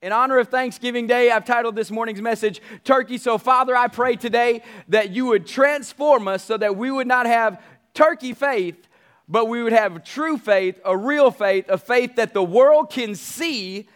In honor of Thanksgiving Day, I've titled this morning's message Turkey. So, Father, I pray today that you would transform us so that we would not have turkey faith, but we would have true faith, a real faith, a faith that the world can see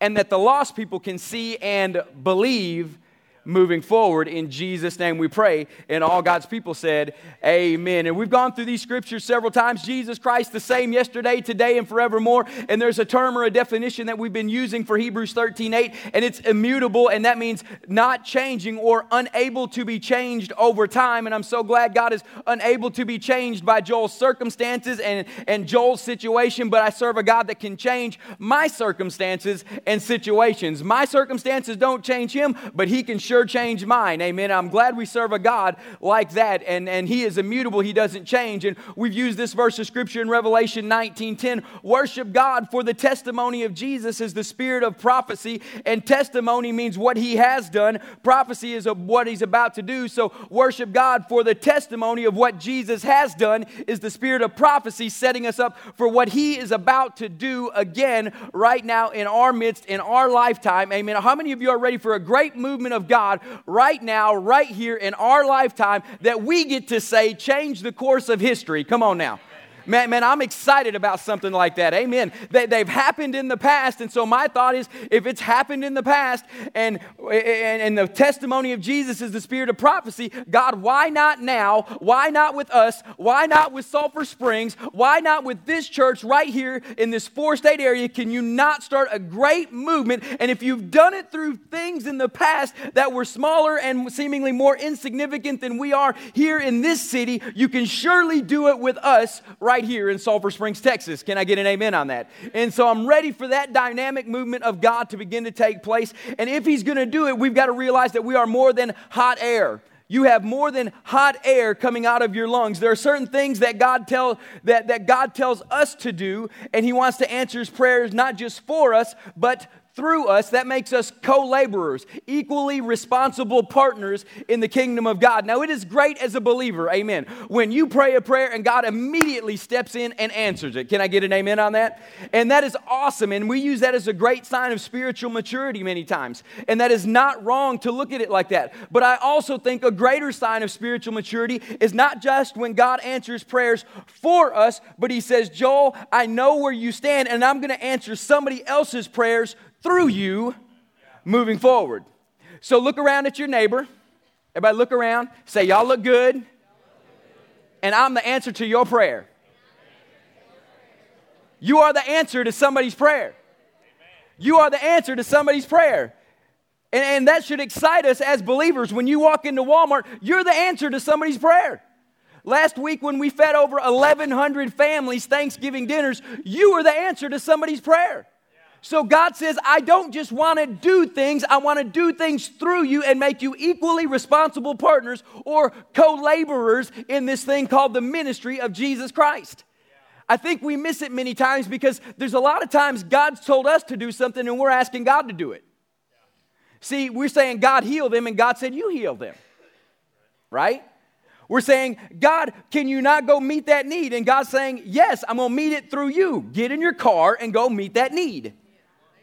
and that the lost people can see and believe moving forward. In Jesus' name we pray. And all God's people said, Amen. And we've gone through these scriptures several times. Jesus Christ, the same yesterday, today, and forevermore. And there's a term or a definition that we've been using for Hebrews 13 8, and it's immutable, and that means not changing or unable to be changed over time. And I'm so glad God is unable to be changed by Joel's circumstances and, and Joel's situation, but I serve a God that can change my circumstances and situations. My circumstances don't change him, but he can sure change mine. Amen. I'm glad we serve a God like that, and, and He is immutable. He doesn't change. And we've used this verse of Scripture in Revelation 19:10. Worship God, for the testimony of Jesus is the spirit of prophecy, and testimony means what He has done. Prophecy is what He's about to do. So worship God, for the testimony of what Jesus has done is the spirit of prophecy, setting us up for what He is about to do again right now in our midst, in our lifetime. Amen. How many of you are ready for a great movement of God? God right now, right here in our lifetime that we get to say, change the course of history. Come on now. Man, man, I'm excited about something like that. Amen. They, they've happened in the past. And so my thought is if it's happened in the past and, and, and the testimony of Jesus is the spirit of prophecy, God, why not now? Why not with us? Why not with Sulphur Springs? Why not with this church right here in this four state area? Can you not start a great movement? And if you've done it through things in the past that were smaller and seemingly more insignificant than we are here in this city, you can surely do it with us right right here in Sulphur Springs, Texas. Can I get an amen on that? And so I'm ready for that dynamic movement of God to begin to take place. And if He's going to do it, we've got to realize that we are more than hot air. You have more than hot air coming out of your lungs. There are certain things that God tell that, that God tells us to do, and He wants to answer His prayers not just for us, but through us, that makes us co laborers, equally responsible partners in the kingdom of God. Now, it is great as a believer, amen, when you pray a prayer and God immediately steps in and answers it. Can I get an amen on that? And that is awesome. And we use that as a great sign of spiritual maturity many times. And that is not wrong to look at it like that. But I also think a greater sign of spiritual maturity is not just when God answers prayers for us, but He says, Joel, I know where you stand, and I'm going to answer somebody else's prayers through you moving forward. So look around at your neighbor. Everybody look around. Say, Y'all look good. And I'm the answer to your prayer. You are the answer to somebody's prayer. You are the answer to somebody's prayer. And, and, that should excite us as believers. When you walk into Walmart, you're the answer to somebody's prayer. Last week, when we fed over 1,100 families Thanksgiving dinners, you were the answer to somebody's prayer. So God says, I don't just want to do things, I want to do things through you and make you equally responsible partners or co laborers in this thing called the ministry of Jesus Christ. I think we miss it many times because there's a lot of times God's told us to do something and we're asking God to do it. See, we're saying, God heal them, and God said, You heal them. Right? We're saying, God, can you not go meet that need? And God's saying, Yes, I'm gonna meet it through you. Get in your car and go meet that need.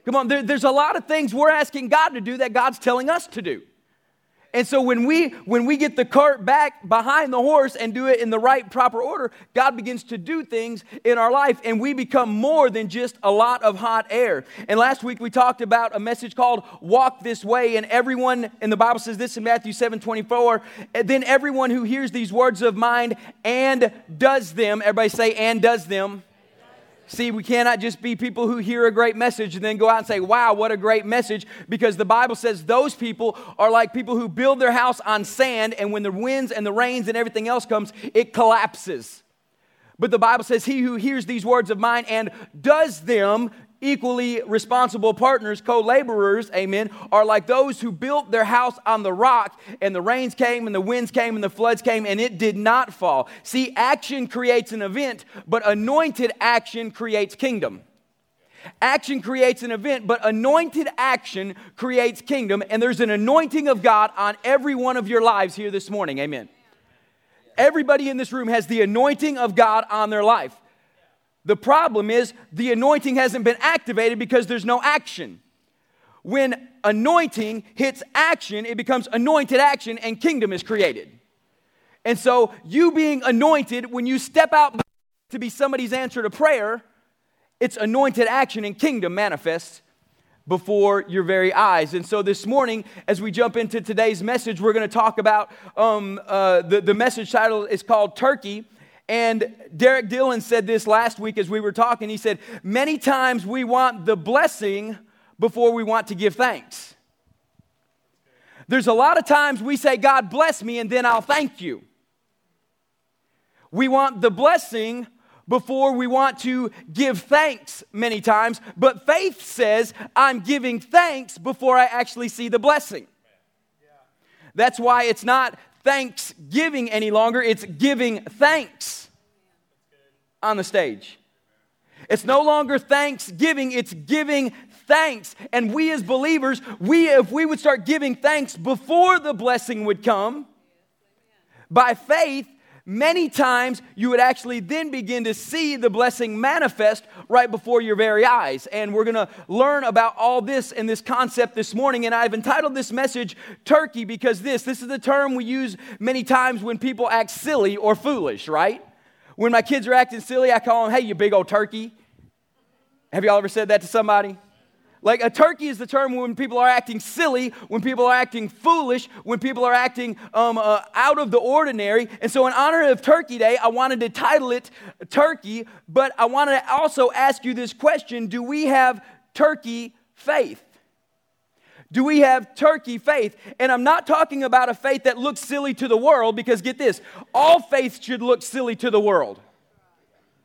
Come on, there, there's a lot of things we're asking God to do that God's telling us to do. And so when we when we get the cart back behind the horse and do it in the right proper order, God begins to do things in our life and we become more than just a lot of hot air. And last week we talked about a message called walk this way and everyone and the Bible says this in Matthew 7:24, then everyone who hears these words of mine and does them, everybody say and does them See, we cannot just be people who hear a great message and then go out and say, wow, what a great message, because the Bible says those people are like people who build their house on sand, and when the winds and the rains and everything else comes, it collapses. But the Bible says, He who hears these words of mine and does them equally responsible partners, co laborers, amen, are like those who built their house on the rock, and the rains came, and the winds came, and the floods came, and it did not fall. See, action creates an event, but anointed action creates kingdom. Action creates an event, but anointed action creates kingdom, and there's an anointing of God on every one of your lives here this morning, amen. Everybody in this room has the anointing of God on their life. The problem is the anointing hasn't been activated because there's no action. when anointing hits action, it becomes anointed action and kingdom is created. And so, you being anointed, when you step out to be somebody's answer to prayer, it's anointed action and kingdom manifests before your very eyes. And so this morning, as we jump into today's message, we're going to talk about um, uh, the, the message title is called Turkey. And Derek Dillon said this last week as we were talking. He said, Many times we want the blessing before we want to give thanks. There's a lot of times we say, God bless me, and then I'll thank you. We want the blessing before we want to give thanks many times, but faith says, I'm giving thanks before I actually see the blessing. That's why it's not thanksgiving any longer, it's giving thanks on the stage. It's no longer thanksgiving, it's giving thanks. And we as believers, we if we would start giving thanks before the blessing would come, by faith, many times you would actually then begin to see the blessing manifest right before your very eyes. And we're going to learn about all this and this concept this morning. And I've entitled this message Turkey because this, this is the term we use many times when people act silly or foolish, right? When my kids are acting silly, I call them, hey, you big old turkey. Have y'all ever said that to somebody? Like a turkey is the term when people are acting silly, when people are acting foolish, when people are acting um, uh, out of the ordinary. And so, in honor of Turkey Day, I wanted to title it Turkey, but I wanted to also ask you this question Do we have turkey faith? Do we have turkey faith? And I'm not talking about a faith that looks silly to the world, because get this all faith should look silly to the world,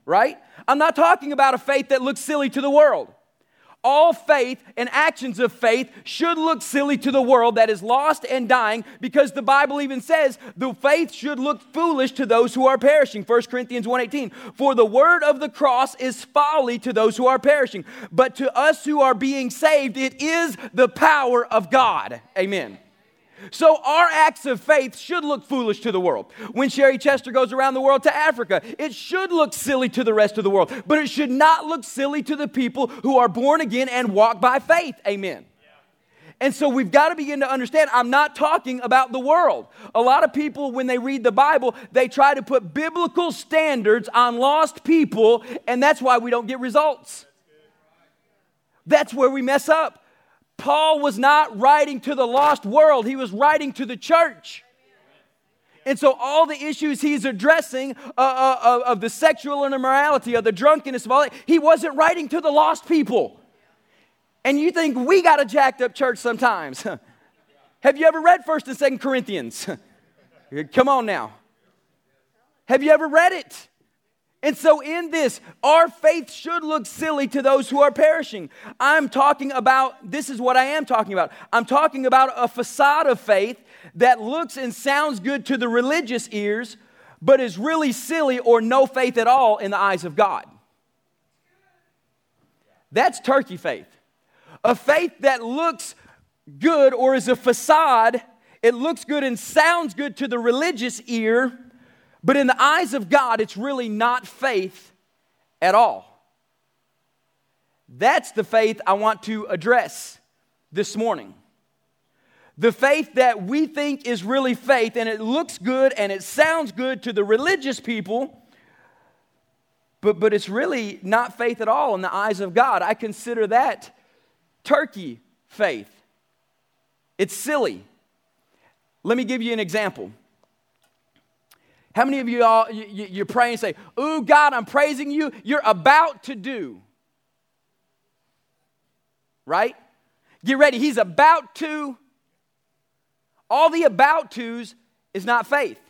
right? I'm not talking about a faith that looks silly to the world all faith and actions of faith should look silly to the world that is lost and dying because the bible even says the faith should look foolish to those who are perishing. 1 corinthians 1.18 for the word of the cross is folly to those who are perishing but to us who are being saved it is the power of god. Amen so our acts of faith should look foolish to the world. When Sherry Chester goes around the world to Africa, it should look silly to the rest of the world, but it should not look silly to the people who are born again and walk by faith. Amen. And so we've got to begin to understand I'm not talking about the world. A lot of people, when they read the Bible, they try to put biblical standards on lost people, and that's why we don't get results. That's where we mess up. Paul was not writing to the lost world, he was writing to the church. And so, all the issues he's addressing uh, uh, of the sexual immorality, of the drunkenness, of all that, he wasn't writing to the lost people. And you think we got a jacked up church sometimes. Have you ever read 1st and 2nd Corinthians? Come on now. Have you ever read it? And so, in this, our faith should look silly to those who are perishing. I'm talking about, this is what I am talking about. I'm talking about a facade of faith that looks and sounds good to the religious ears, but is really silly or no faith at all in the eyes of God. That's turkey faith. A faith that looks good or is a facade, it looks good and sounds good to the religious ear but in the eyes of God, it's really not faith at all. That's the faith I want to address this morning. The faith that we think is really faith and it looks good and it sounds good to the religious people, but, but it's really not faith at all in the eyes of God. I consider that turkey faith. It's silly. Let me give you an example. How many of you all, you, you pray and say, Ooh, God, I'm praising you. You're about to do. Right? Get ready. He's about to. All the about tos is not faith.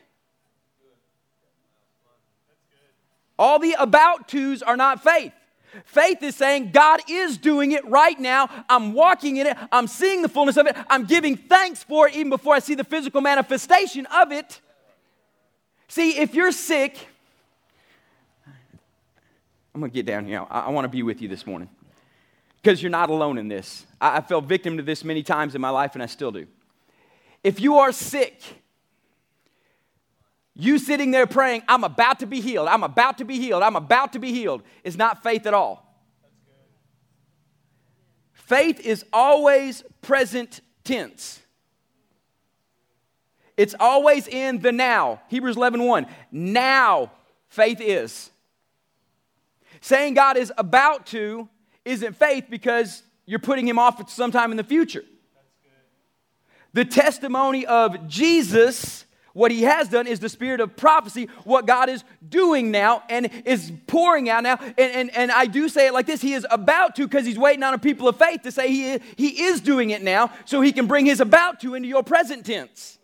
All the about tos are not faith. Faith is saying, God is doing it right now. I'm walking in it. I'm seeing the fullness of it. I'm giving thanks for it even before I see the physical manifestation of it. See, if you're sick, I'm going to get down here. I, I want to be with you this morning because you're not alone in this. I, I fell victim to this many times in my life, and I still do. If you are sick, you sitting there praying, I'm about to be healed, I'm about to be healed, I'm about to be healed, is not faith at all. Faith is always present tense. It's always in the now. Hebrews 11 1. Now faith is. Saying God is about to isn't faith because you're putting him off at sometime in the future. The testimony of Jesus what he has done is the spirit of prophecy, what God is doing now and is pouring out now. And, and, and I do say it like this He is about to because he's waiting on a people of faith to say he, he is doing it now so he can bring his about to into your present tense.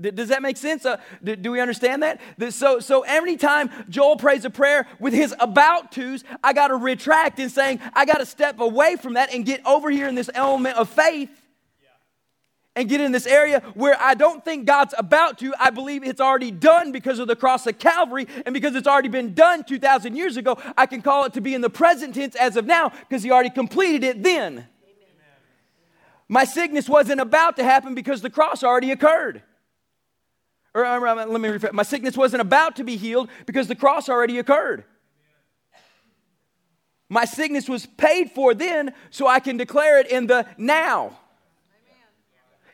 Does that make sense? Uh, do, we understand that? So, so every time Joel prays a prayer with his about tos, I got to retract and saying, I got to step away from that and get over here in this element of faith and get in this area where I don't think God's about to. I believe it's already done because of the cross of Calvary, and because it's already been done 2,000 years ago, I can call it to be in the present tense as of now because He already completed it then. Amen. My sickness wasn't about to happen because the cross already occurred. Or, or um, let me refer. My sickness wasn't about to be healed because the cross already occurred. My sickness was paid for then, so I can declare it in the now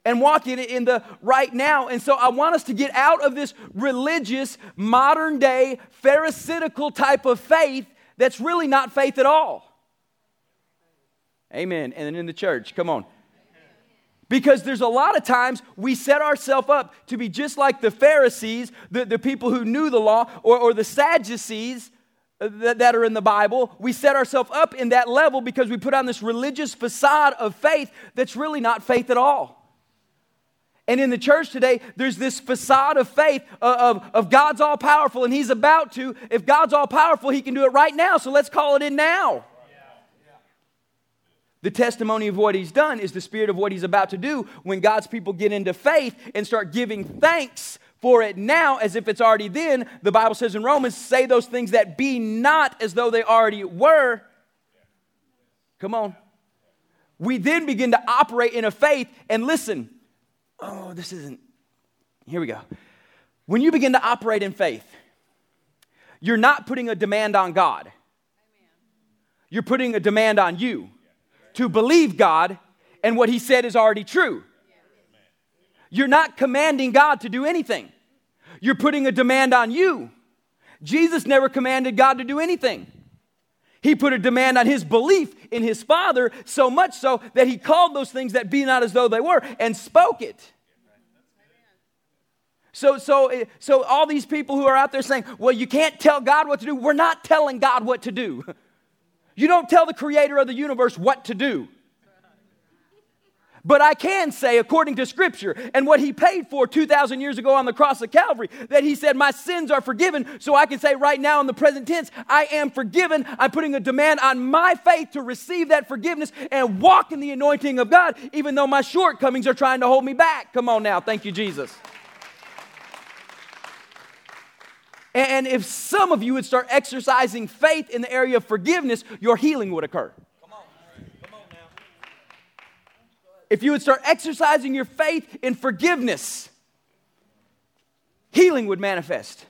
and walk in it in the right now. And so I want us to get out of this religious, modern day, pharisaical type of faith that's really not faith at all. Amen. And in the church, come on. Because there's a lot of times we set ourselves up to be just like the Pharisees, the, the people who knew the law, or, or the Sadducees uh, that, that are in the Bible. We set ourselves up in that level because we put on this religious facade of faith that's really not faith at all. And in the church today, there's this facade of faith of, of, of, God's all powerful, and He's about to. If God's all powerful, He can do it right now, so let's call it in now. The testimony of what He's done is the spirit of what He's about to do when God's people get into faith and start giving thanks for it now as if it's already then. The Bible says in Romans, say those things that be not as though they already were. Come on. We then begin to operate in a faith, and listen, oh, this isn't. Here we go. When you begin to operate in faith, you're not putting a demand on God. You're putting a demand on you to believe God and what He said is already true. You're not commanding God to do anything. You're putting a demand on you. Jesus never commanded God to do anything. He put a demand on his belief in his Father, so much so that he called those things that be not as though they were and spoke it. So, so, so all these people who are out there saying, well, you can't tell God what to do, we're not telling God what to do. You don't tell the creator of the universe what to do. But I can say, according to Scripture and what He paid for 2,000 years ago on the cross of Calvary, that He said, My sins are forgiven. So I can say right now in the present tense, I am forgiven. I'm putting a demand on my faith to receive that forgiveness and walk in the anointing of God, even though my shortcomings are trying to hold me back. Come on now. Thank you, Jesus. And if some of you would start exercising faith in the area of forgiveness, your healing would occur. if you would start exercising your faith in forgiveness, healing would manifest.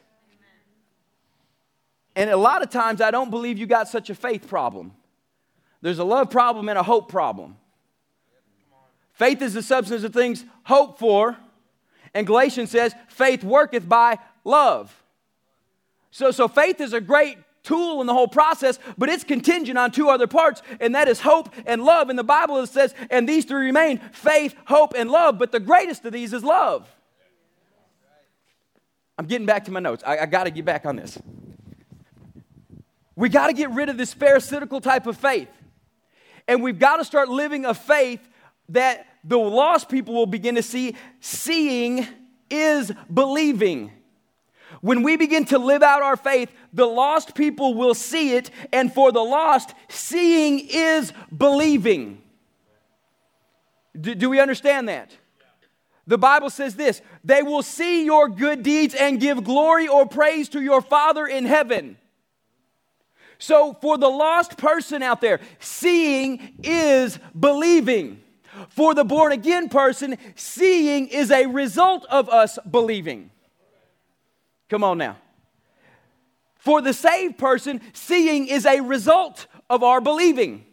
And a lot of times, I don't believe you got such a faith problem. There's a love problem and a hope problem. Faith is the substance of things hoped for, and Galatians says, faith worketh by love. So, so faith is a great tool in the whole process, but it's contingent on two other parts, and that is hope and love. In the Bible, it says, and these three remain faith, hope, and love, but the greatest of these is love. I'm getting back to my notes. I, I got to get back on this. We got to get rid of this pharisaical type of faith. And we've got to start living a faith that the lost people will begin to see. Seeing is believing. When we begin to live out our faith, the lost people will see it, and for the lost, seeing is believing. Do, do, we understand that? The Bible says this they will see your good deeds and give glory or praise to your Father in heaven. So, for the lost person out there, seeing is believing. For the born again person, seeing is a result of us believing. Come on now. For the saved person, seeing is a result of our believing.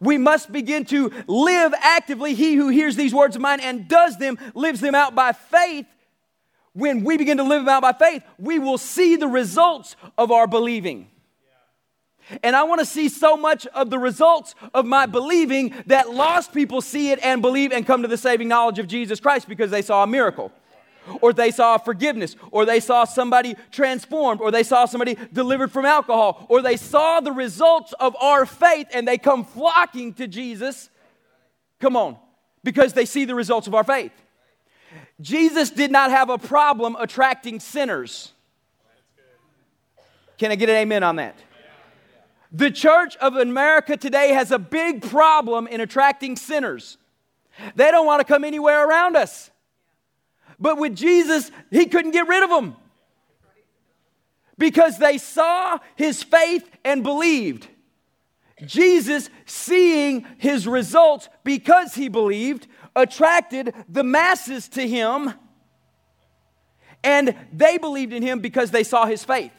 We must begin to live actively. He who hears these words of mine and does them lives them out by faith. When we begin to live them out by faith, we will see the results of our believing. And I want to see so much of the results of my believing that lost people see it and believe and come to the saving knowledge of Jesus Christ because they saw a miracle. Or they saw forgiveness, or they saw somebody transformed, or they saw somebody delivered from alcohol, or they saw the results of our faith and they come flocking to Jesus. Come on, because they see the results of our faith. Jesus did not have a problem attracting sinners. Can I get an amen on that? The church of America today has a big problem in attracting sinners. They don't want to come anywhere around us. But with Jesus, he couldn't get rid of them because they saw his faith and believed. Jesus, seeing his results because he believed, attracted the masses to him, and they believed in him because they saw his faith.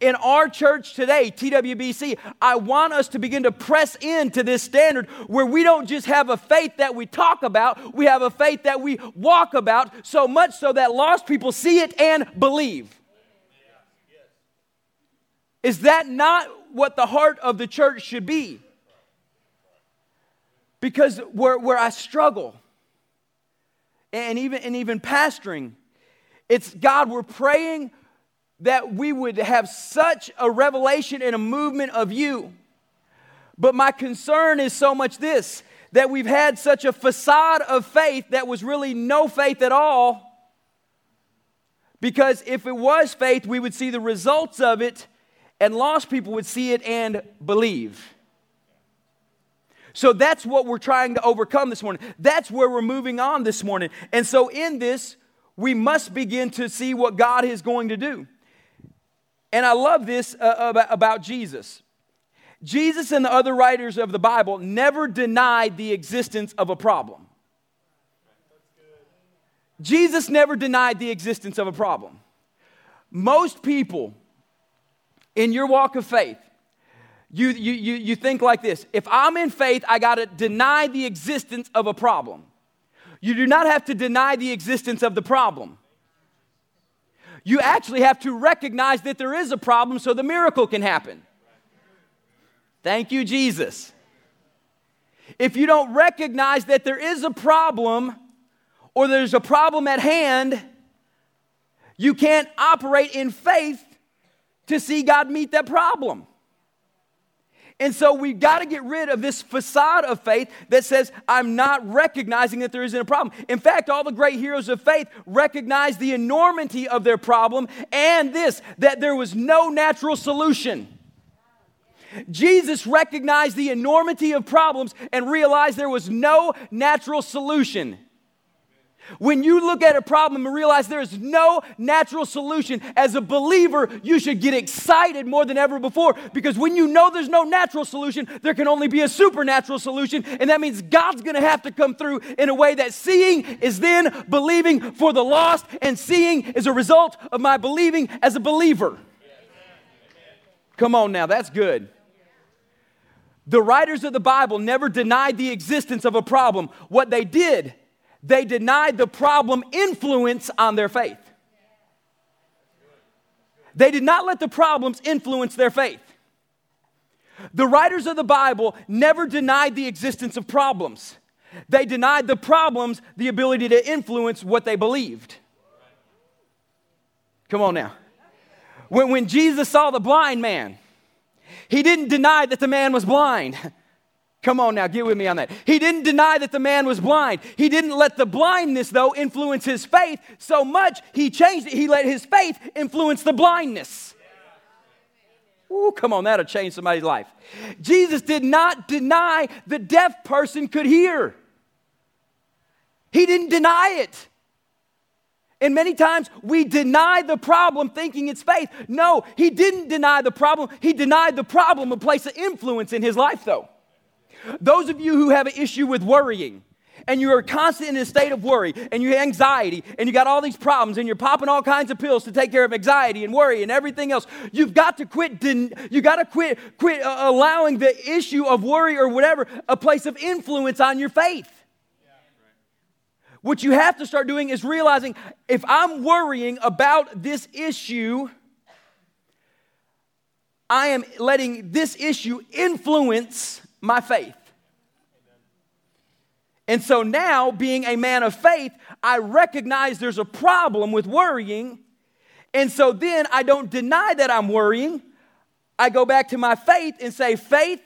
In our church today, TWBC, I want us to begin to press into this standard where we don't just have a faith that we talk about, we have a faith that we walk about, so much so that lost people see it and believe. Is that not what the heart of the church should be? Because where, where I struggle, and even, and even pastoring, it's God, we're praying that we would have such a revelation and a movement of you. But my concern is so much this that we've had such a facade of faith that was really no faith at all. Because if it was faith, we would see the results of it, and lost people would see it and believe. So that's what we're trying to overcome this morning. That's where we're moving on this morning. And so, in this, we must begin to see what God is going to do. And I love this uh, about, about Jesus. Jesus and the other writers of the Bible never denied the existence of a problem. Jesus never denied the existence of a problem. Most people in your walk of faith, you, you, you, you think like this if I'm in faith, I got to deny the existence of a problem. You do not have to deny the existence of the problem you actually have to recognize that there is a problem so the miracle can happen. Thank you, Jesus. If you don't recognize that there is a problem or there's a problem at hand, you can't operate in faith to see God meet that problem. And so we've got to get rid of this facade of faith that says, I'm not recognizing that there isn't a problem. In fact, all the great heroes of faith recognized the enormity of their problem and this, that there was no natural solution. Jesus recognized the enormity of problems and realized there was no natural solution. When you look at a problem and realize there is no natural solution, as a believer, you should get excited more than ever before because when you know there's no natural solution, there can only be a supernatural solution. And that means God's going to have to come through in a way that seeing is then believing for the lost, and seeing is a result of my believing as a believer. Come on now, that's good. The writers of the Bible never denied the existence of a problem. What they did they denied the problem influence on their faith. They did not let the problems influence their faith. The writers of the Bible never denied the existence of problems. They denied the problems the ability to influence what they believed. Come on now. When, when Jesus saw the blind man, he didn't deny that the man was blind. Come on now, get with me on that. He didn't deny that the man was blind. He didn't let the blindness, though, influence his faith so much, he changed it. He let his faith influence the blindness. Ooh, come on, that'll change somebody's life. Jesus did not deny the deaf person could hear, he didn't deny it. And many times we deny the problem thinking it's faith. No, he didn't deny the problem. He denied the problem a place of influence in his life, though. Those of you who have an issue with worrying and you are constant in a state of worry and you have anxiety and you got all these problems and you're popping all kinds of pills to take care of anxiety and worry and everything else, you've got to quit. You got to quit quit uh, allowing the issue of worry or whatever a place of influence on your faith. What you have to start doing is realizing if I'm worrying about this issue, I am letting this issue influence my faith. And so now, being a man of faith, I recognize there's a problem with worrying. And so then I don't deny that I'm worrying. I go back to my faith and say, Faith,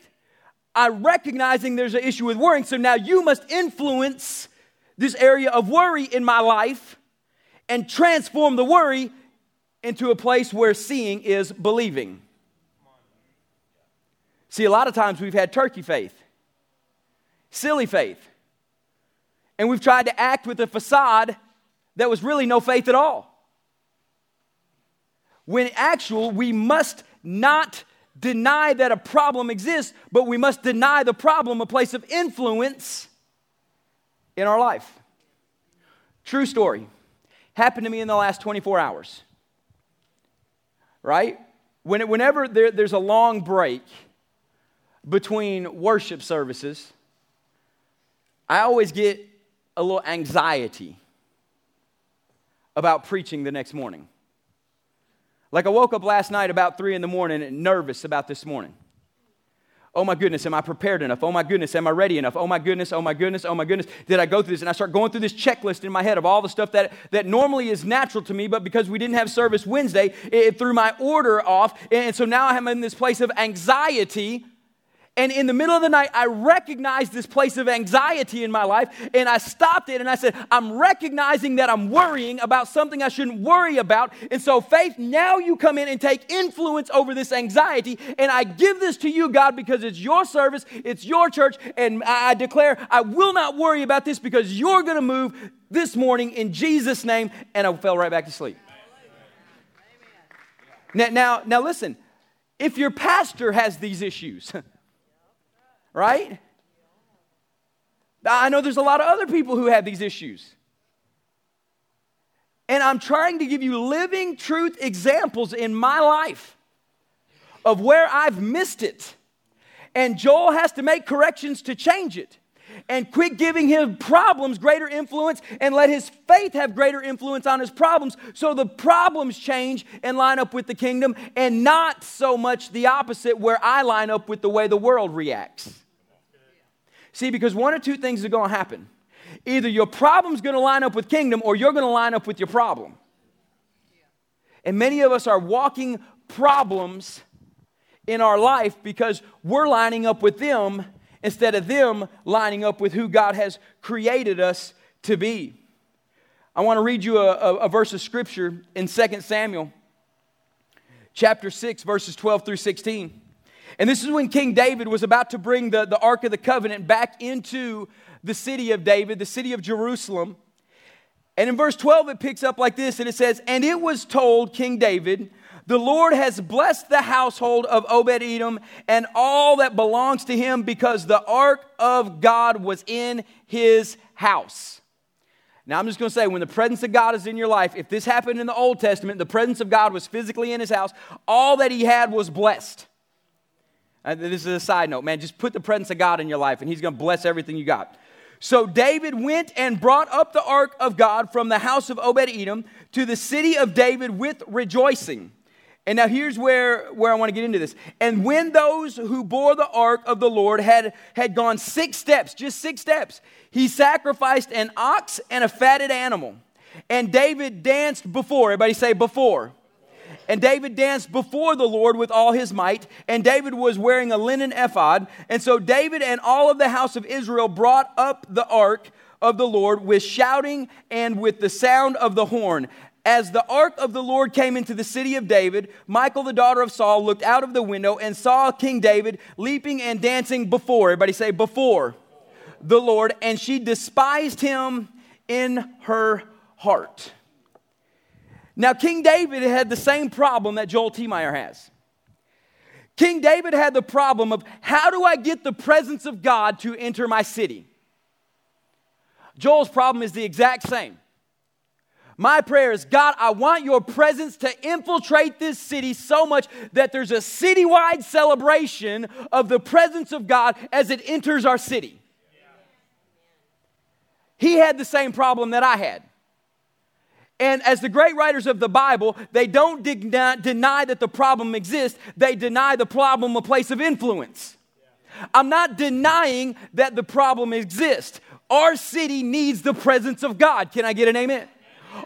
I'm recognizing there's an issue with worrying. So now you must influence this area of worry in my life and transform the worry into a place where seeing is believing. See, a lot of times we've had turkey faith, silly faith and we've tried to act with a facade that was really no faith at all. When actual, we must not deny that a problem exists, but we must deny the problem a place of influence in our life. True story. Happened to me in the last 24 hours. Right? When whenever there, there's a long break between worship services, I always get a little anxiety about preaching the next morning. Like I woke up last night about three in the morning and nervous about this morning. Oh my goodness, am I prepared enough? Oh my goodness, am I ready enough? Oh my goodness, oh my goodness, oh my goodness. Did I go through this? And I start going through this checklist in my head of all the stuff that, that normally is natural to me, but because we didn't have service Wednesday, it threw my order off. And so now I'm in this place of anxiety and in the middle of the night, I recognized this place of anxiety in my life, and I stopped it and I said, I'm recognizing that I'm worrying about something I shouldn't worry about. And so, faith, now you come in and take influence over this anxiety, and I give this to you, God, because it's your service, it's your church, and I declare I will not worry about this because you're going to move this morning in Jesus' name. And I fell right back to sleep. Now, now, now listen, if your pastor has these issues, right? I know there's a lot of other people who have these issues. And I'm trying to give you living truth examples in my life of where I've missed it. And Joel has to make corrections to change it and quit giving him problems greater influence and let his faith have greater influence on his problems so the problems change and line up with the kingdom and not so much the opposite where I line up with the way the world reacts. See, because one or two things are going to happen. Either your problem's going to line up with kingdom or you're going to line up with your problem. And many of us are walking problems in our life because we're lining up with them instead of them lining up with who God has created us to be. I want to read you a, a, a verse of scripture in 2 Samuel chapter 6, verses 12 through 16. And this is when King David was about to bring the, the Ark of the Covenant back into the city of David, the city of Jerusalem. And in verse 12, it picks up like this and it says, And it was told King David, The Lord has blessed the household of Obed Edom and all that belongs to him because the ark of God was in his house. Now, I'm just going to say, when the presence of God is in your life, if this happened in the Old Testament, the presence of God was physically in his house, all that he had was blessed. Uh, this is a side note, man. Just put the presence of God in your life, and He's going to bless everything you got. So David went and brought up the ark of God from the house of Obed Edom to the city of David with rejoicing. And now here's where, where I want to get into this. And when those who bore the ark of the Lord had, had gone six steps, just six steps, he sacrificed an ox and a fatted animal. And David danced before. Everybody say before. And David danced before the Lord with all his might. And David was wearing a linen ephod. And so David and all of the house of Israel brought up the ark of the Lord with shouting and with the sound of the horn. As the ark of the Lord came into the city of David, Michal, the daughter of Saul, looked out of the window and saw King David leaping and dancing before. Everybody say, before the Lord. And she despised him in her heart. Now, King David had the same problem that Joel T. Meyer has. King David had the problem of how do I get the presence of God to enter my city? Joel's problem is the exact same. My prayer is God, I want your presence to infiltrate this city so much that there's a citywide celebration of the presence of God as it enters our city. He had the same problem that I had. And as the great writers of the Bible, they don't deny, deny that the problem exists, they deny the problem a place of influence. I'm not denying that the problem exists. Our city needs the presence of God. Can I get an amen?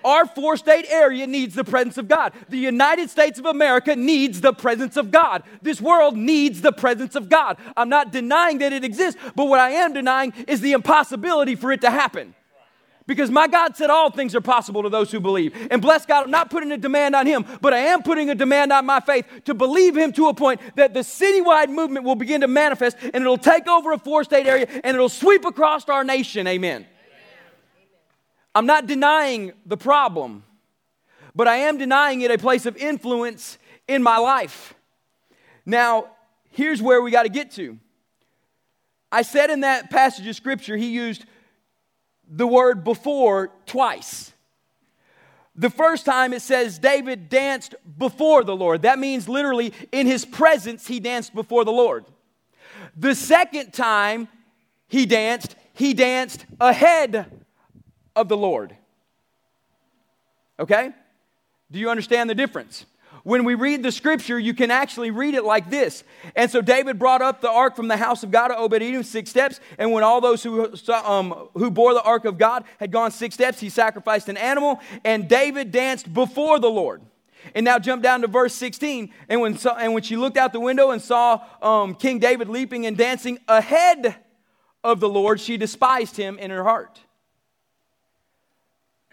Our four state area needs the presence of God. The United States of America needs the presence of God. This world needs the presence of God. I'm not denying that it exists, but what I am denying is the impossibility for it to happen. Because my God said all things are possible to those who believe. And bless God, I'm not putting a demand on Him, but I am putting a demand on my faith to believe Him to a point that the citywide movement will begin to manifest and it'll take over a four state area and it'll sweep across our nation. Amen. I'm not denying the problem, but I am denying it a place of influence in my life. Now, here's where we got to get to. I said in that passage of scripture, he used the word before twice. The first time it says David danced before the Lord. That means literally in his presence, he danced before the Lord. The second time he danced, he danced ahead of the Lord. Okay? Do you understand the difference? When we read the scripture, you can actually read it like this. And so David brought up the ark from the house of God to Obed Edom six steps. And when all those who, um, who bore the ark of God had gone six steps, he sacrificed an animal. And David danced before the Lord. And now jump down to verse 16. And when, so, and when she looked out the window and saw um, King David leaping and dancing ahead of the Lord, she despised him in her heart.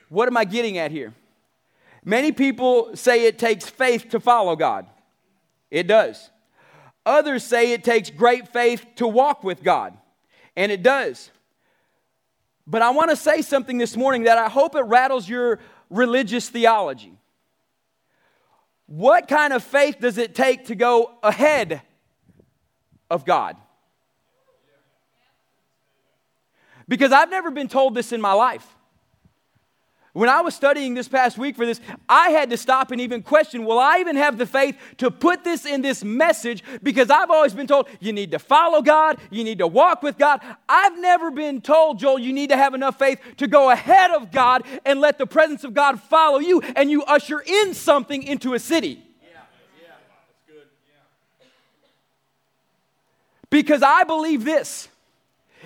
What am I getting at here? Many people say it takes faith to follow God. It does. Others say it takes great faith to walk with God. And it does. But I want to say something this morning that I hope it rattles your religious theology. What kind of faith does it take to go ahead of God? Because I've never been told this in my life. When I was studying this past week for this, I had to stop and even question will I even have the faith to put this in this message? Because I've always been told you need to follow God, you need to walk with God. I've never been told, Joel, you need to have enough faith to go ahead of God and let the presence of God follow you and you usher in something into a city. Because I believe this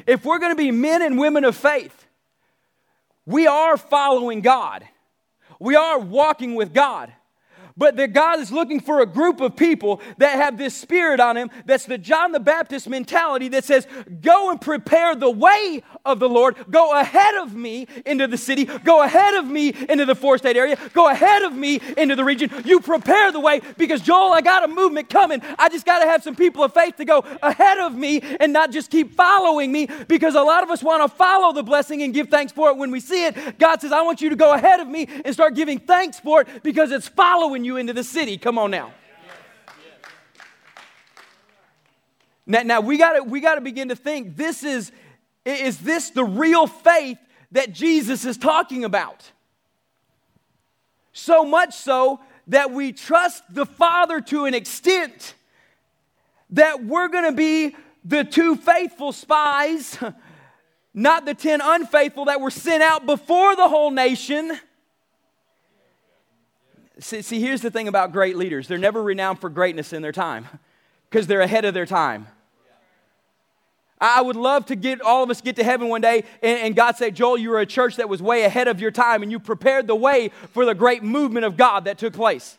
if we're going to be men and women of faith, we are following God. We are walking with God. But that God is looking for a group of people that have this spirit on him that's the John the Baptist mentality that says, Go and prepare the way of the Lord. Go ahead of me into the city. Go ahead of me into the four state area. Go ahead of me into the region. You prepare the way because, Joel, I got a movement coming. I just got to have some people of faith to go ahead of me and not just keep following me because a lot of us want to follow the blessing and give thanks for it when we see it. God says, I want you to go ahead of me and start giving thanks for it because it's following you you into the city. Come on now. Now, now we got to we got to begin to think this is, is this the real faith that Jesus is talking about? So much so that we trust the Father to an extent that we're going to be the two faithful spies, not the ten unfaithful that were sent out before the whole nation See, see, here's the thing about great leaders they're never renowned for greatness in their time because they're ahead of their time. I would love to get all of us get to heaven one day and, and, God say, Joel, you were a church that was way ahead of your time and you prepared the way for the great movement of God that took place.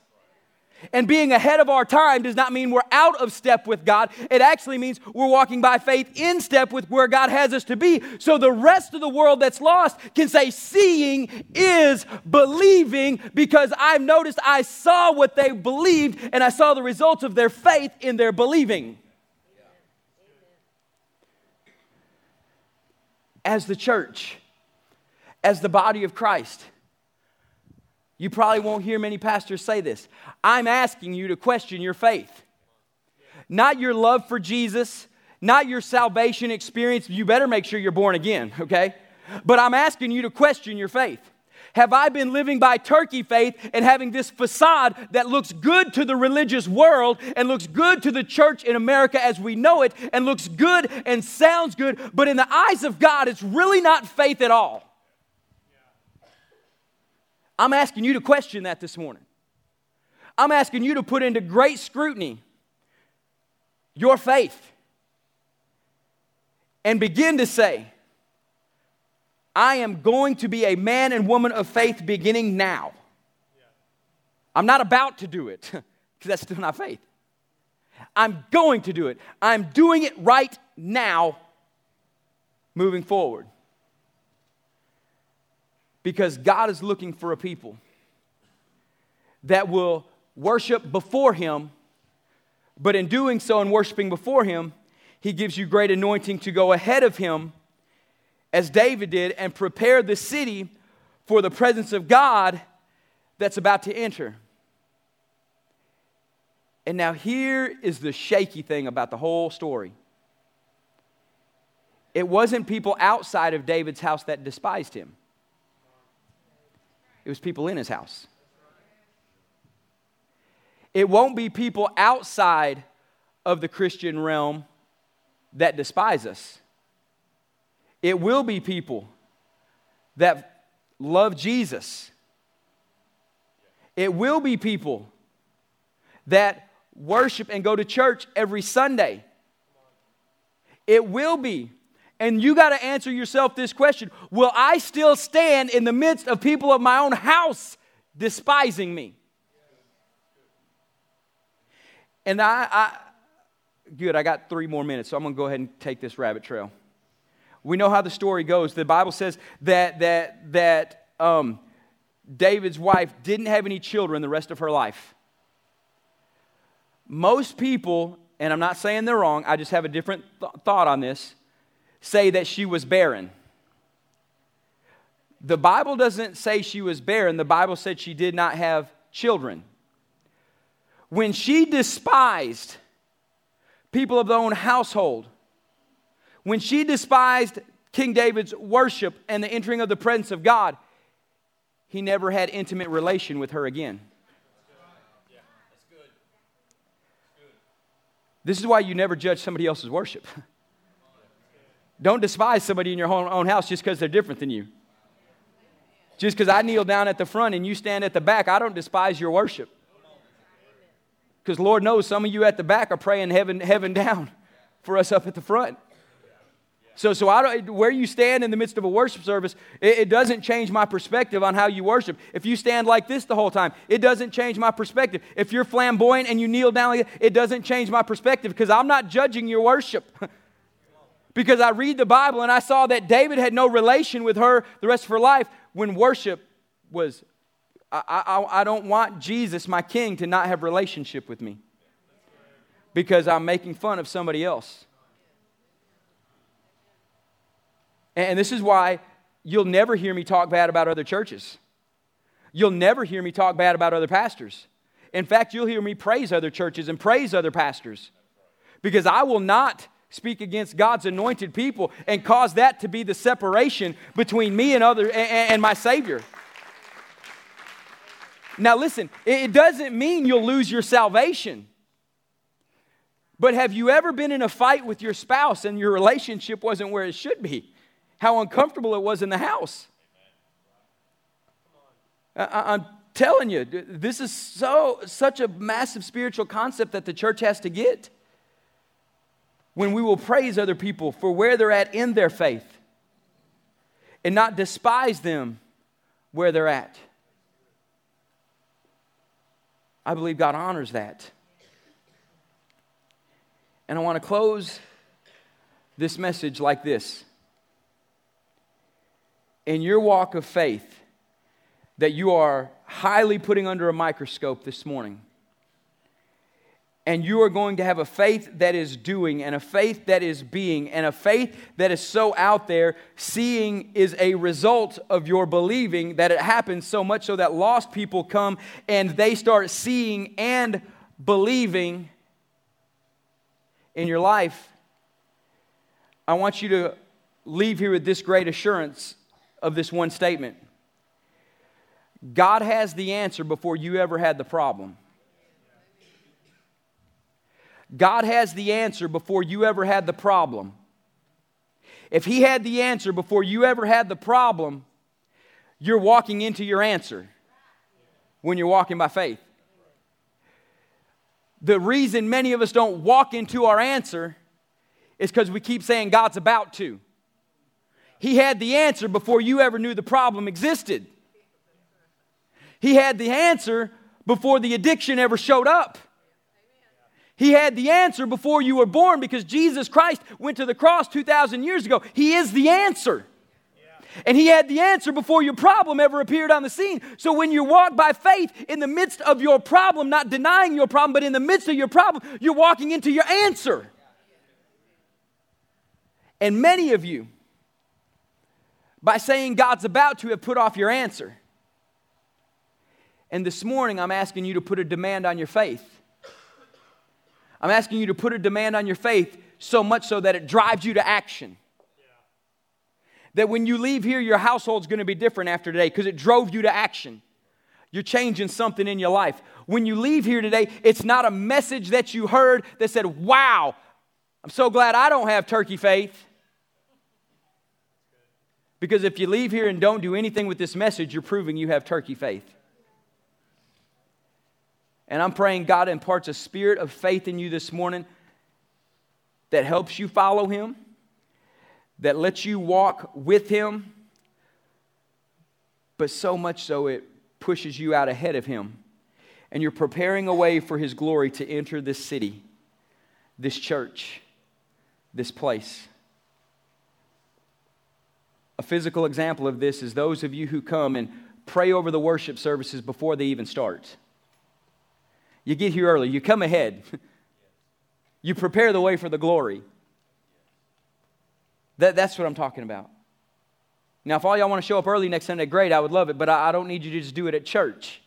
And being ahead of our time does not mean we're out of step with God. It actually means we're walking by faith in step with where God has us to be. So the rest of the world that's lost can say, Seeing is believing because I've noticed I saw what they believed and I saw the results of their faith in their believing. As the church, as the body of Christ, you probably won't hear many pastors say this. I'm asking you to question your faith. Not your love for Jesus, not your salvation experience. You better make sure you're born again, okay? But I'm asking you to question your faith. Have I been living by turkey faith and having this facade that looks good to the religious world and looks good to the church in America as we know it and looks good and sounds good, but in the eyes of God, it's really not faith at all? I'm asking you to question that this morning. I'm asking you to put into great scrutiny your faith and begin to say, I am going to be a man and woman of faith beginning now. I'm not about to do it because that's still not faith. I'm going to do it. I'm doing it right now, moving forward. Because God is looking for a people that will worship before Him, but in doing so and worshiping before Him, He gives you great anointing to go ahead of Him as David did, and prepare the city for the presence of God that's about to enter. And now, here is the shaky thing about the whole story it wasn't people outside of David's house that despised him, it was people in his house. It won't be people outside of the Christian realm that despise us. It will be people that love Jesus. It will be people that worship and go to church every Sunday. It will be. And you got to answer yourself this question Will I still stand in the midst of people of my own house despising me? And I, I good, I got three more minutes, so I'm going to go ahead and take this rabbit trail. We know how the story goes. The Bible says that, that, that um, David's wife didn't have any children the rest of her life. Most people, and I'm not saying they're wrong, I just have a different th- thought on this, say that she was barren. The Bible doesn't say she was barren, the Bible said she did not have children. When she despised people of their own household, when she despised King David's worship and the entering of the presence of God, he never had intimate relation with her again. This is why you never judge somebody else's worship. Don't despise somebody in your own house just because they're different than you. Just because I kneel down at the front and you stand at the back, I don't despise your worship. Because Lord knows some of you at the back are praying heaven, heaven down for us up at the front. So, so I don't, where you stand in the midst of a worship service, it, it, doesn't change my perspective on how you worship. If you stand like this the whole time, it doesn't change my perspective. If you're flamboyant and you kneel down like that, it doesn't change my perspective because I'm not judging your worship. because I read the Bible and I saw that David had no relation with her the rest of her life when worship was. I, I, I don't want Jesus, my king, to not have relationship with me because I'm making fun of somebody else. And this is why you'll never hear me talk bad about other churches. You'll never hear me talk bad about other pastors. In fact, you'll hear me praise other churches and praise other pastors because I will not speak against God's anointed people and cause that to be the separation between me and other and, and my Savior. Now, listen, it doesn't mean you'll lose your salvation. But have you ever been in a fight with your spouse and your relationship wasn't where it should be? how uncomfortable it was in the house. I, am telling you, this is so such a massive spiritual concept that the church has to get. When we will praise other people for where they're at in their faith and not despise them where they're at. I believe God honors that. And I want to close this message like this in your walk of faith that you are highly putting under a microscope this morning. And you are going to have a faith that is doing, and a faith that is being, and a faith that is so out there. Seeing is a result of your believing that it happens so much so that lost people come and they start seeing and believing in your life. I want you to leave here with this great assurance of this one statement God has the answer before you ever had the problem. God has the answer before you ever had the problem. If He had the answer before you ever had the problem, you're walking into your answer when you're walking by faith. The reason many of us don't walk into our answer is because we keep saying God's about to. He had the answer before you ever knew the problem existed. He had the answer before the addiction ever showed up. He had the answer before you were born because Jesus Christ went to the cross 2,000 years ago. He is the answer. And he had the answer before your problem ever appeared on the scene. So when you walk by faith in the midst of your problem, not denying your problem, but in the midst of your problem, you're walking into your answer. And many of you, by saying God's about to, have put off your answer. And this morning, I'm asking you to put a demand on your faith. I'm asking you to put a demand on your faith so much so that it drives you to action. That when you leave here, your household's gonna be different after today because it drove you to action. You're changing something in your life. When you leave here today, it's not a message that you heard that said, Wow, I'm so glad I don't have turkey faith. Because if you leave here and don't do anything with this message, you're proving you have turkey faith. And I'm praying God imparts a spirit of faith in you this morning that helps you follow Him, that lets you walk with Him, but so much so it pushes you out ahead of Him. And you're preparing a way for His glory to enter this city, this church, this place. A physical example of this is those of you who come and pray over the worship services before they even start. You get here early, you come ahead, you prepare the way for the glory. That, that's what I'm talking about. Now, if all y'all want to show up early next Sunday, great, I would love it, but I, I don't need you to just do it at church.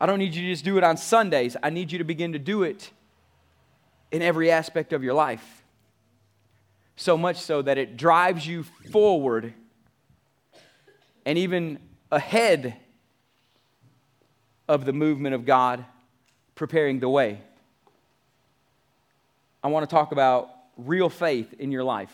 I don't need you to just do it on Sundays. I need you to begin to do it in every aspect of your life. So much so that it drives you forward and even ahead of the movement of God preparing the way. I want to talk about real faith in your life.